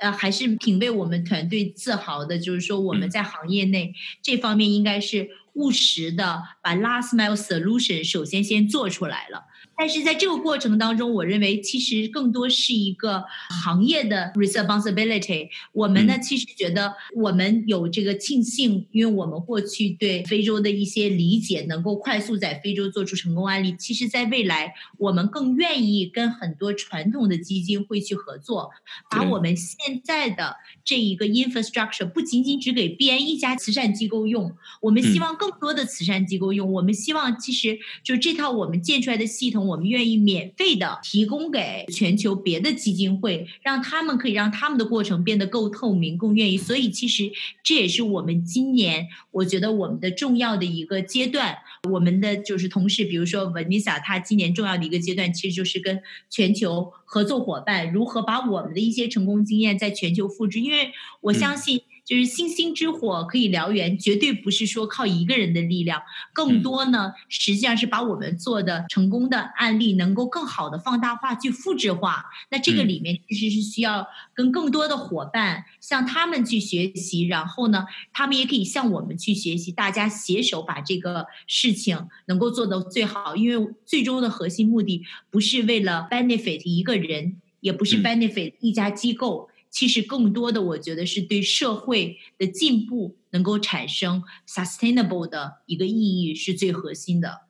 呃还是挺为我们团队自豪的。就是说，我们在行业内这方面应该是务实的，把 last mile solution 首先先做出来了。但是在这个过程当中，我认为其实更多是一个行业的 responsibility。我们呢，其实觉得我们有这个庆幸，因为我们过去对非洲的一些理解，能够快速在非洲做出成功案例。其实，在未来，我们更愿意跟很多传统的基金会去合作，把我们现在的这一个 infrastructure 不仅仅只给 B N 一家慈善机构用，我们希望更多的慈善机构用。我们希望，其实就这套我们建出来的系系统。我们愿意免费的提供给全球别的基金会，让他们可以让他们的过程变得够透明、更愿意。所以，其实这也是我们今年我觉得我们的重要的一个阶段。我们的就是同事，比如说 Vanessa，她今年重要的一个阶段，其实就是跟全球合作伙伴如何把我们的一些成功经验在全球复制。因为我相信。就是星星之火可以燎原，绝对不是说靠一个人的力量，更多呢，实际上是把我们做的成功的案例能够更好的放大化、去复制化。那这个里面其实是需要跟更多的伙伴向他们去学习，然后呢，他们也可以向我们去学习，大家携手把这个事情能够做得最好。因为最终的核心目的不是为了 benefit 一个人，也不是 benefit 一家机构。其实更多的，我觉得是对社会的进步能够产生 sustainable 的一个意义是最核心的。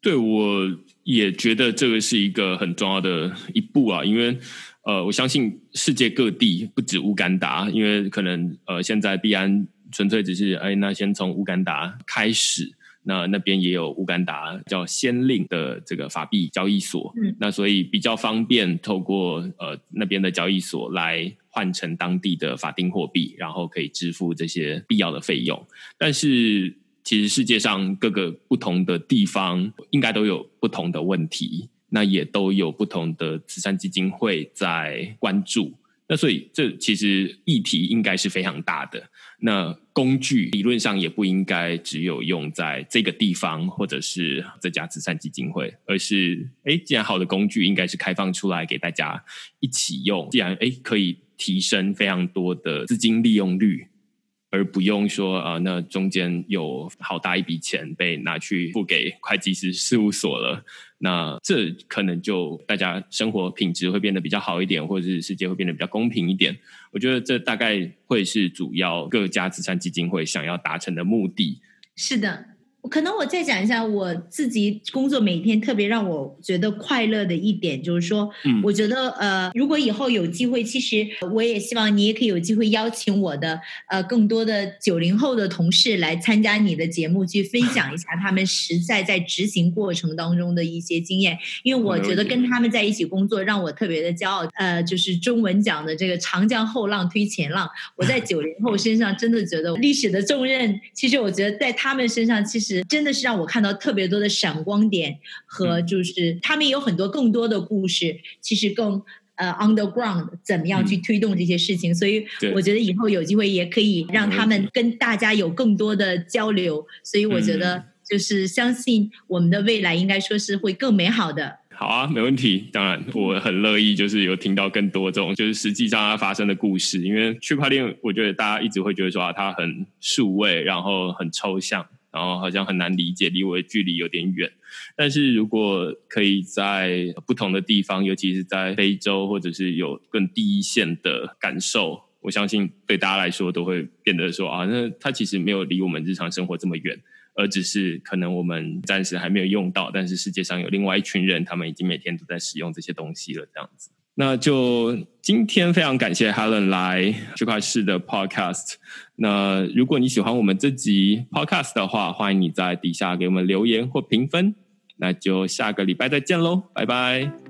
对，我也觉得这个是一个很重要的一步啊，因为呃，我相信世界各地不止乌干达，因为可能呃，现在必安纯粹只是哎，那先从乌干达开始。那那边也有乌干达叫先令的这个法币交易所，那所以比较方便透过呃那边的交易所来换成当地的法定货币，然后可以支付这些必要的费用。但是其实世界上各个不同的地方应该都有不同的问题，那也都有不同的慈善基金会在关注。那所以这其实议题应该是非常大的。那工具理论上也不应该只有用在这个地方或者是这家慈善基金会，而是哎，既然好的工具应该是开放出来给大家一起用，既然哎可以提升非常多的资金利用率。而不用说啊，那中间有好大一笔钱被拿去付给会计师事务所了，那这可能就大家生活品质会变得比较好一点，或者是世界会变得比较公平一点。我觉得这大概会是主要各家慈善基金会想要达成的目的。是的。可能我再讲一下我自己工作每天特别让我觉得快乐的一点，就是说，我觉得呃，如果以后有机会，其实我也希望你也可以有机会邀请我的呃更多的九零后的同事来参加你的节目，去分 (laughs) 享一下他们实在在执行过程当中的一些经验。因为我觉得跟他们在一起工作让我特别的骄傲。呃，就是中文讲的这个长江后浪推前浪，我在九零后身上真的觉得历史的重任，其实我觉得在他们身上其实。真的是让我看到特别多的闪光点，和就是他们有很多更多的故事，其实更呃 underground 怎么样去推动这些事情，所以我觉得以后有机会也可以让他们跟大家有更多的交流，所以我觉得就是相信我们的未来应该说是会更美好的。好啊，没问题。当然，我很乐意，就是有听到更多这种，就是实际上它发生的故事。因为区块链，我觉得大家一直会觉得说啊，它很数位，然后很抽象，然后好像很难理解，离我的距离有点远。但是如果可以在不同的地方，尤其是在非洲，或者是有更第一线的感受，我相信对大家来说都会变得说啊，那它其实没有离我们日常生活这么远。而只是可能我们暂时还没有用到，但是世界上有另外一群人，他们已经每天都在使用这些东西了。这样子，那就今天非常感谢 Helen 来这块市的 Podcast。那如果你喜欢我们这集 Podcast 的话，欢迎你在底下给我们留言或评分。那就下个礼拜再见喽，拜拜。